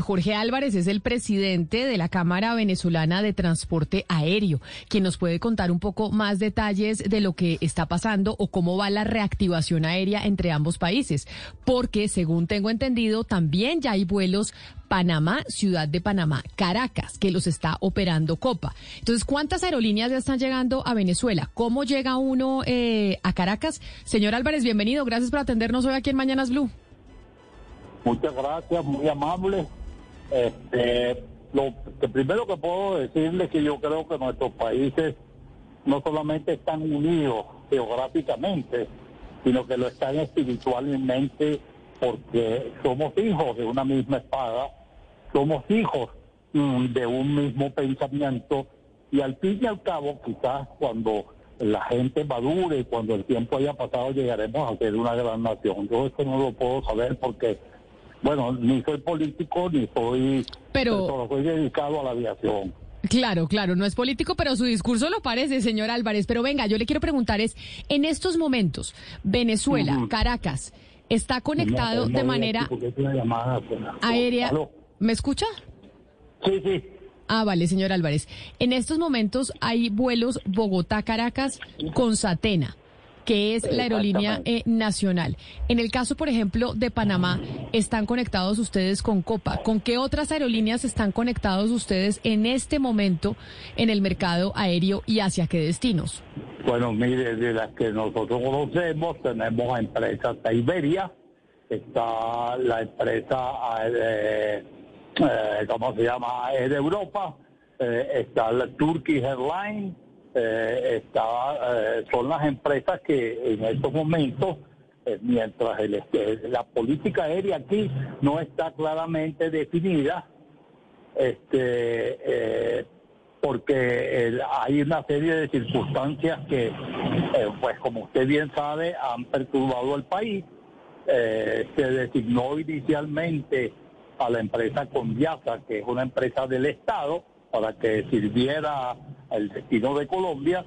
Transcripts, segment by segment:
Jorge Álvarez es el presidente de la Cámara Venezolana de Transporte Aéreo, quien nos puede contar un poco más detalles de lo que está pasando o cómo va la reactivación aérea entre ambos países, porque según tengo entendido también ya hay vuelos Panamá, Ciudad de Panamá, Caracas, que los está operando Copa. Entonces, ¿cuántas aerolíneas ya están llegando a Venezuela? ¿Cómo llega uno eh, a Caracas? Señor Álvarez, bienvenido. Gracias por atendernos hoy aquí en Mañanas Blue. Muchas gracias, muy amable. Este, lo que primero que puedo decirles es que yo creo que nuestros países no solamente están unidos geográficamente, sino que lo están espiritualmente porque somos hijos de una misma espada, somos hijos mm, de un mismo pensamiento y al fin y al cabo quizás cuando la gente madure y cuando el tiempo haya pasado llegaremos a ser una gran nación. Yo eso no lo puedo saber porque bueno, ni soy político ni soy... Pero... soy dedicado a la aviación. Claro, claro, no es político, pero su discurso lo parece, señor Álvarez. Pero venga, yo le quiero preguntar es, en estos momentos, Venezuela, Caracas, está conectado de manera aérea. ¿Me escucha? Sí, sí. Ah, vale, señor Álvarez. En estos momentos hay vuelos Bogotá-Caracas con Satena que es la aerolínea eh, nacional. En el caso, por ejemplo, de Panamá, están conectados ustedes con Copa. ¿Con qué otras aerolíneas están conectados ustedes en este momento en el mercado aéreo y hacia qué destinos? Bueno, mire, de las que nosotros conocemos, tenemos empresas de Iberia, está la empresa, eh, eh, ¿cómo se llama?, de Europa, está la Turkish Airlines, eh, eh, son las empresas que en estos momentos, eh, mientras la política aérea aquí no está claramente definida, este, eh, porque hay una serie de circunstancias que, pues como usted bien sabe, han perturbado el país. se designó inicialmente a la empresa Conviasa, que es una empresa del Estado, para que sirviera el destino de Colombia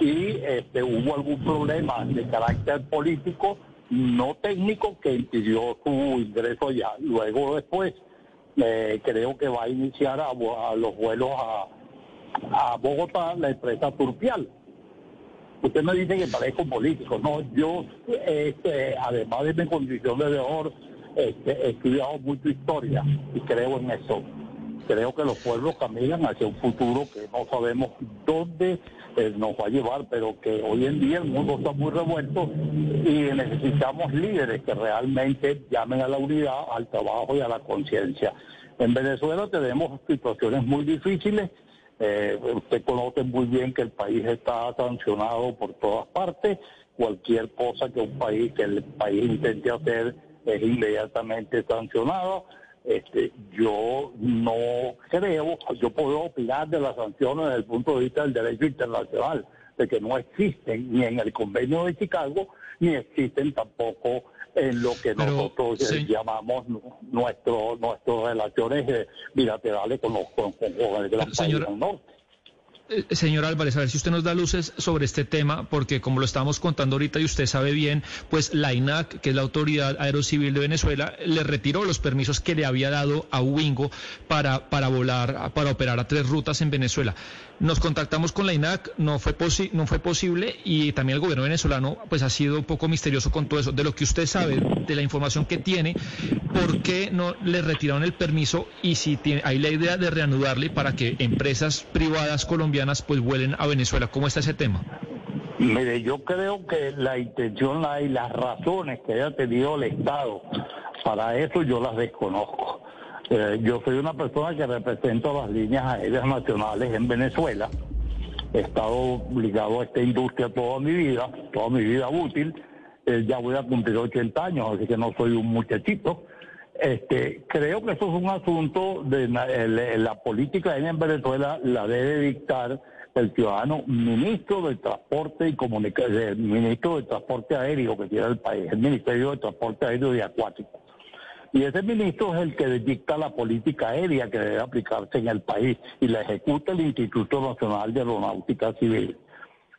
y este, hubo algún problema de carácter político, no técnico, que impidió su ingreso ya. Luego después eh, creo que va a iniciar a, los vuelos a, Bogotá la empresa Turpial. Usted me dice que parezco político, no, yo este, además de mi condición de mejor, este, he estudiado mucho historia y creo en eso creo que los pueblos caminan hacia un futuro que no sabemos dónde eh, nos va a llevar, pero que hoy en día el mundo está muy revuelto y necesitamos líderes que realmente llamen a la unidad, al trabajo y a la conciencia. En Venezuela tenemos situaciones muy difíciles. Eh, usted conoce muy bien que el país está sancionado por todas partes. Cualquier cosa que un país, que el país intente hacer es inmediatamente sancionado. Este, yo no creo, yo puedo opinar de las sanciones desde el punto de vista del derecho internacional, de que no existen ni en el convenio de Chicago, ni existen tampoco en lo que nosotros llamamos nuestro, nuestras relaciones eh, bilaterales con, los, con, el gran país del norte. Eh, señor Álvarez, a ver si usted nos da luces sobre este tema, porque como lo estamos contando ahorita y usted sabe bien, pues la INAC, que es la Autoridad Aerocivil de Venezuela, le retiró los permisos que le había dado a Wingo para, para volar, para operar a tres rutas en Venezuela. Nos contactamos con la INAC, no fue, no fue posible y también el gobierno venezolano pues ha sido un poco misterioso con todo eso. De lo que usted sabe, de la información que tiene, ¿por qué no le retiraron el permiso y si tiene, hay la idea de reanudarle para que empresas privadas colombianas pues vuelen a Venezuela? ¿Cómo está ese tema? Mire, yo creo que la intención y las razones que haya tenido el Estado para eso yo las desconozco. Eh, yo soy una persona que represento las líneas aéreas nacionales en Venezuela. He estado ligado a esta industria toda mi vida, toda mi vida útil. Eh, ya voy a cumplir 80 años, así que no soy un muchachito. Este, creo que eso es un asunto de la, política en Venezuela la debe dictar el ciudadano ministro del transporte y comunicación, ministro del transporte aéreo que tiene el país, el Ministerio de Transporte Aéreo y Acuático. Y ese ministro es el que dicta la política aérea que debe aplicarse en el país y la ejecuta el Instituto Nacional de Aeronáutica Civil.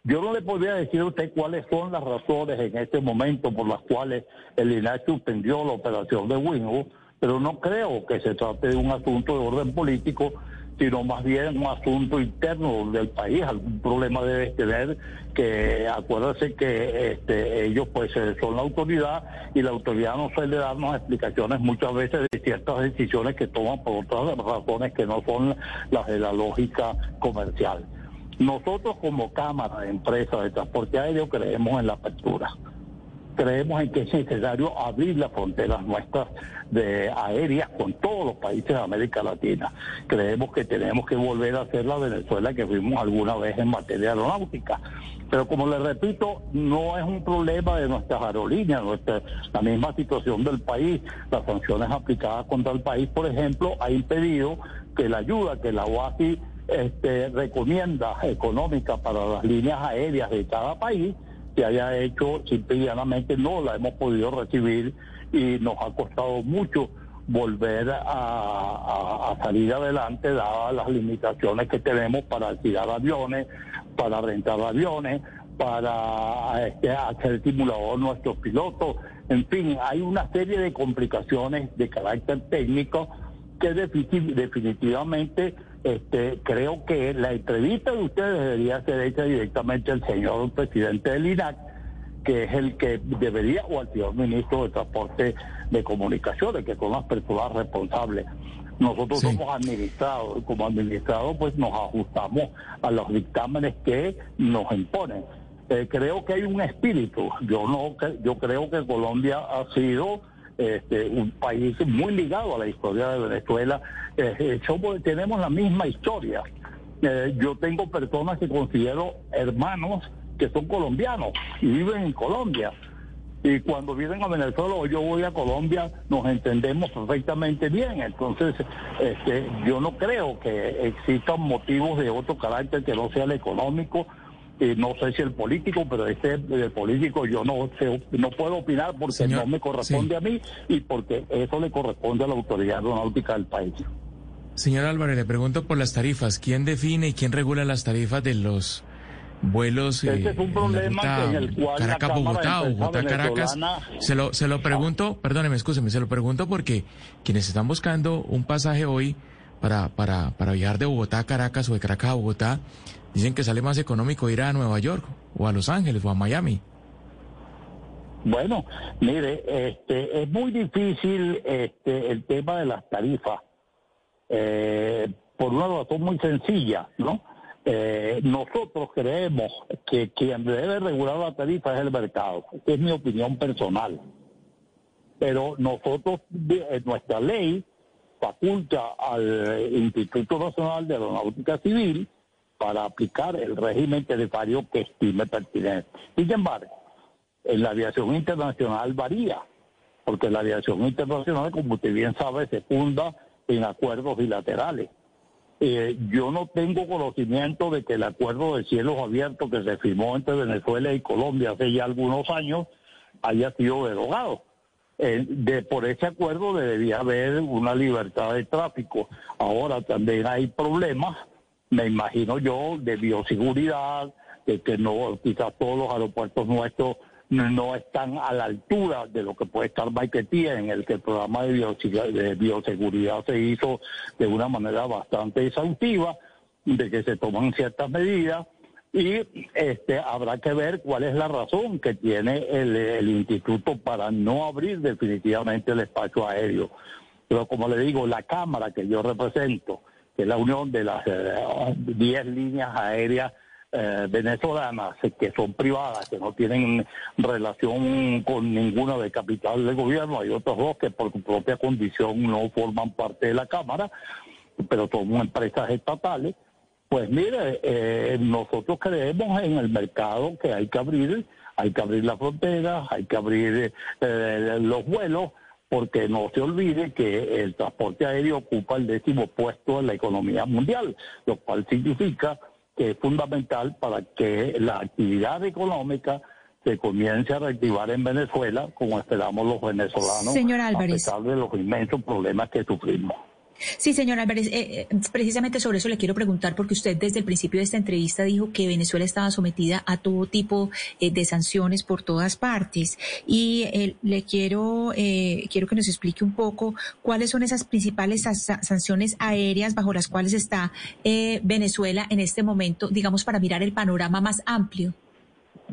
Yo no le podría decir a usted cuáles son las razones en este momento por las cuales el INAH suspendió la operación de Wingo, pero no creo que se trate de un asunto de orden político, sino más bien un asunto interno del país. Algún problema debe tener que, acuérdense que este, ellos pues eh, son la autoridad y la autoridad no suele darnos explicaciones muchas veces de ciertas decisiones que toman por otras razones que no son las de la lógica comercial. Nosotros como Cámara de Empresas de Transporte Aéreo creemos en la apertura creemos en que es necesario abrir las fronteras nuestras de aéreas con todos los países de América Latina. Creemos que tenemos que volver a hacer la Venezuela que fuimos alguna vez en materia aeronáutica. Pero como les repito, no es un problema de nuestras aerolíneas, nuestra, la misma situación del país. Las sanciones aplicadas contra el país, por ejemplo, ha impedido que la ayuda que la OASI este, recomienda económica para las líneas aéreas de cada país se haya hecho simple y no la hemos podido recibir y nos ha costado mucho volver a, salir adelante dadas las limitaciones que tenemos para alquilar aviones, para rentar aviones, para este, hacer simulador nuestros pilotos. En fin, hay una serie de complicaciones de carácter técnico que definitivamente este, creo que la entrevista de ustedes debería ser hecha directamente al señor presidente del INAC, que es el que debería, o al señor ministro de Transporte de Comunicaciones, que son las personas responsables. Nosotros somos administrados y como administrados pues nos ajustamos a los dictámenes que nos imponen. Eh, creo que hay un espíritu. Yo no, yo creo que Colombia ha sido este, un país muy ligado a la historia de Venezuela. Eh, eh, tenemos la misma historia. Eh, yo tengo personas que considero hermanos que son colombianos y viven en Colombia. Y cuando vienen a Venezuela o yo voy a Colombia, nos entendemos perfectamente bien. Entonces, este, yo no creo que existan motivos de otro carácter que no sea el económico no sé si el político, pero este el político yo no no puedo opinar porque no me corresponde a mí y porque eso le corresponde a la autoridad aeronáutica del país. Señor Álvarez, le pregunto por las tarifas. ¿Quién define y quién regula las tarifas de los vuelos este es un problema en, el cual Caracas Bogotá Bogotá Caracas se lo se lo pregunto perdóneme escúcheme se lo pregunto porque quienes están buscando un pasaje hoy para para para viajar de Bogotá a Caracas o de Caracas a Bogotá Dicen que sale más económico ir a Nueva York o a Los Ángeles o a Miami. Bueno, mire, este, es muy difícil este, el tema de las tarifas, eh, por una razón muy sencilla, ¿no? Eh, nosotros creemos que quien debe regular la tarifa es el mercado, es mi opinión personal. Pero nosotros, nuestra ley faculta al Instituto Nacional de Aeronáutica Civil para aplicar el régimen tarifario que estime pertinente. Sin embargo, en la aviación internacional varía, porque la aviación internacional, como usted bien sabe, se funda en acuerdos bilaterales. Eh, yo no tengo conocimiento de que el acuerdo de cielos abiertos que se firmó entre Venezuela y Colombia hace ya algunos años haya sido derogado. Eh, de, por ese acuerdo debería haber una libertad de tráfico. Ahora también hay problemas me imagino yo, de bioseguridad, de que no, quizás todos los aeropuertos nuestros no están a la altura de lo que puede estar Maiquetía, en el que el programa de bioseguridad se hizo de una manera bastante exhaustiva, de que se toman ciertas medidas y este habrá que ver cuál es la razón que tiene el, el instituto para no abrir definitivamente el espacio aéreo. Pero como le digo, la Cámara que yo represento, que es la unión de las 10 eh, líneas aéreas eh, venezolanas que son privadas, que no tienen relación con ninguna de capital del gobierno. Hay otros dos que por su propia condición no forman parte de la Cámara, pero son empresas estatales. Pues mire, eh, nosotros creemos en el mercado que hay que abrir, hay que abrir las fronteras, hay que abrir los vuelos porque no se olvide que el transporte aéreo ocupa el décimo puesto en la economía mundial, lo cual significa que es fundamental para que la actividad económica se comience a reactivar en Venezuela, como esperamos los venezolanos, Señor Álvarez. a pesar de los inmensos problemas que sufrimos. Sí, señor Álvarez, eh, eh, precisamente sobre eso le quiero preguntar porque usted desde el principio de esta entrevista dijo que Venezuela estaba sometida a todo tipo eh, de sanciones por todas partes y le quiero quiero que nos explique un poco cuáles son esas principales sanciones aéreas bajo las cuales está Venezuela en este momento, digamos para mirar el panorama más amplio.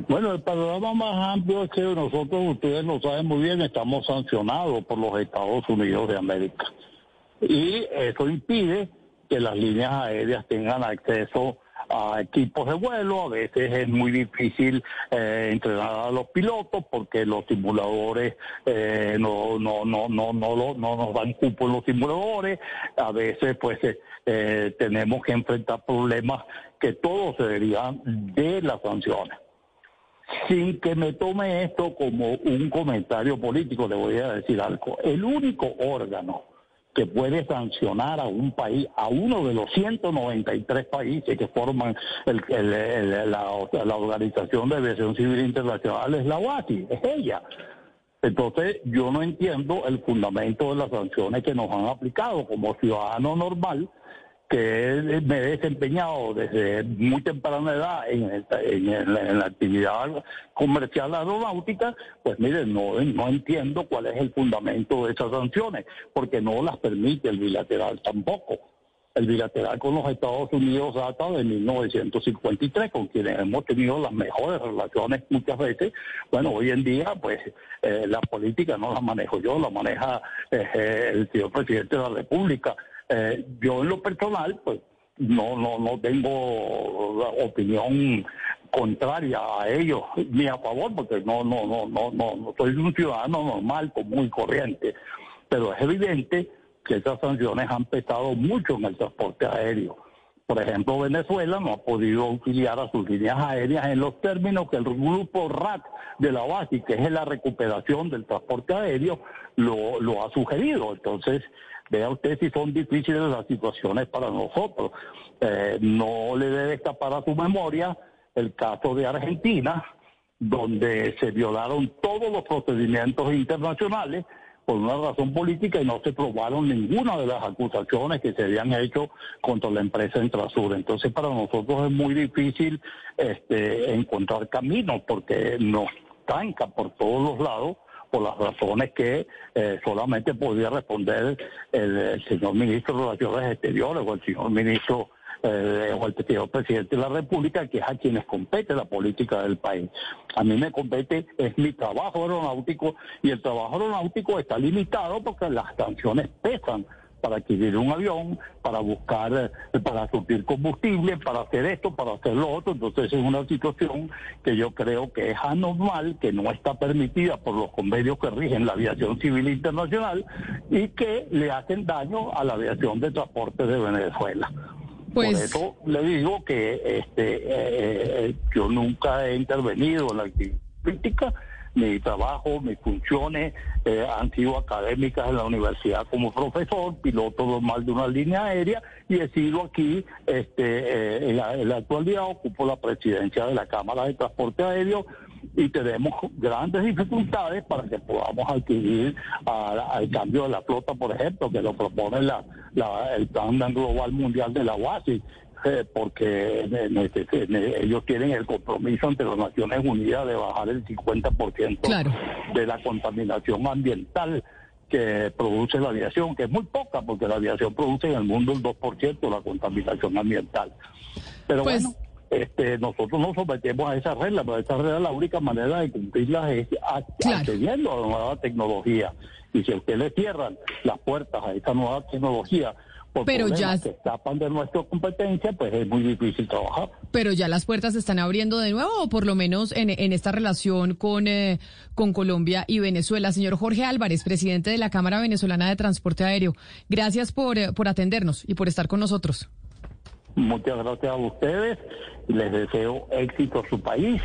Bueno, el panorama más amplio es que nosotros, ustedes lo saben muy bien, estamos sancionados por los Estados Unidos de América y eso impide que las líneas aéreas tengan acceso a equipos de vuelo, a veces es muy difícil eh, entrenar a los pilotos porque los simuladores eh, no, no, no, no, no, no nos dan cupo en los simuladores, a veces pues eh, tenemos que enfrentar problemas que todos se derivan de las sanciones. Sin que me tome esto como un comentario político, le voy a decir algo. El único órgano que puede sancionar a un país, a uno de los 193 países que forman la, Organización de Aviación Civil Internacional, es la OASI, es ella. Entonces, yo no entiendo el fundamento de las sanciones que nos han aplicado como ciudadano normal que me he desempeñado desde muy temprana edad en, la actividad comercial aeronáutica, pues miren, no, no entiendo cuál es el fundamento de esas sanciones, porque no las permite el bilateral tampoco. El bilateral con los Estados Unidos data de 1953, con quienes hemos tenido las mejores relaciones muchas veces. Bueno, hoy en día, pues eh, la política no la manejo yo, la maneja eh, el señor presidente de la República. Eh, yo en lo personal, pues no, no, no tengo opinión contraria a ellos ni a favor, porque no, no, no, no, no, no soy un ciudadano normal, común y corriente. Pero es evidente que esas sanciones han pesado mucho en el transporte aéreo. Por ejemplo, Venezuela no ha podido auxiliar a sus líneas aéreas en los términos que el grupo RAC de la base, que es la recuperación del transporte aéreo, lo, lo ha sugerido. Entonces, Vea usted si son difíciles las situaciones para nosotros. Eh, no le debe escapar a su memoria el caso de Argentina, donde se violaron todos los procedimientos internacionales por una razón política y no se probaron ninguna de las acusaciones que se habían hecho contra la empresa Entrasur. Entonces para nosotros es muy difícil este, encontrar caminos porque nos tranca por todos los lados por las razones que eh, solamente podía responder el, señor ministro de Relaciones Exteriores o el señor ministro eh, o el señor presidente de la República, que es a quienes compete la política del país. A mí me compete, es mi trabajo aeronáutico y el trabajo aeronáutico está limitado porque las sanciones pesan para adquirir un avión, para buscar, eh, para surtir combustible, para hacer esto, para hacer lo otro. Entonces es una situación que yo creo que es anormal, que no está permitida por los convenios que rigen la aviación civil internacional y que le hacen daño a la aviación de transporte de Venezuela. Por pues eso le digo que este, eh, eh, yo nunca he intervenido en la actividad política mi trabajo, mis funciones eh, han sido académicas en la universidad como profesor, piloto normal de una línea aérea y he sido aquí, este, eh, en, la, actualidad ocupo la presidencia de la Cámara de Transporte Aéreo y tenemos grandes dificultades para que podamos adquirir al cambio de la flota, por ejemplo, que lo propone la, el Plan Global Mundial de la UASI. Eh, porque ellos tienen el compromiso ante las Naciones Unidas de bajar el 50% de la contaminación ambiental que produce la aviación, que es muy poca, porque la aviación produce en el mundo el 2% de la contaminación ambiental. Pero pues bueno, este, nosotros nos sometemos a esa regla, pero esa regla la única manera de cumplirla es accediendo a la nueva tecnología. Y si a usted le cierran las puertas a esta nueva tecnología, pero ya que escapan de nuestra competencia, pues es muy difícil trabajar. Pero ya las puertas se están abriendo de nuevo, o por lo menos en, en esta relación con, eh, con Colombia y Venezuela. Señor Jorge Álvarez, presidente de la Cámara Venezolana de Transporte Aéreo, gracias por, eh, por atendernos y por estar con nosotros. Muchas gracias a ustedes. Les deseo éxito a su país.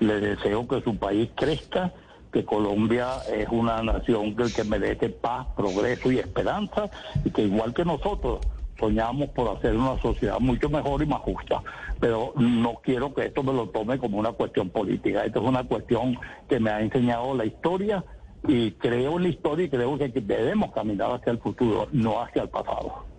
Les deseo que su país crezca que Colombia es una nación que, que merece paz, progreso y esperanza, y que igual que nosotros soñamos por hacer una sociedad mucho mejor y más justa. Pero no quiero que esto me lo tome como una cuestión política. Esto es una cuestión que me ha enseñado la historia y creo en la historia y creo que debemos caminar hacia el futuro, no hacia el pasado.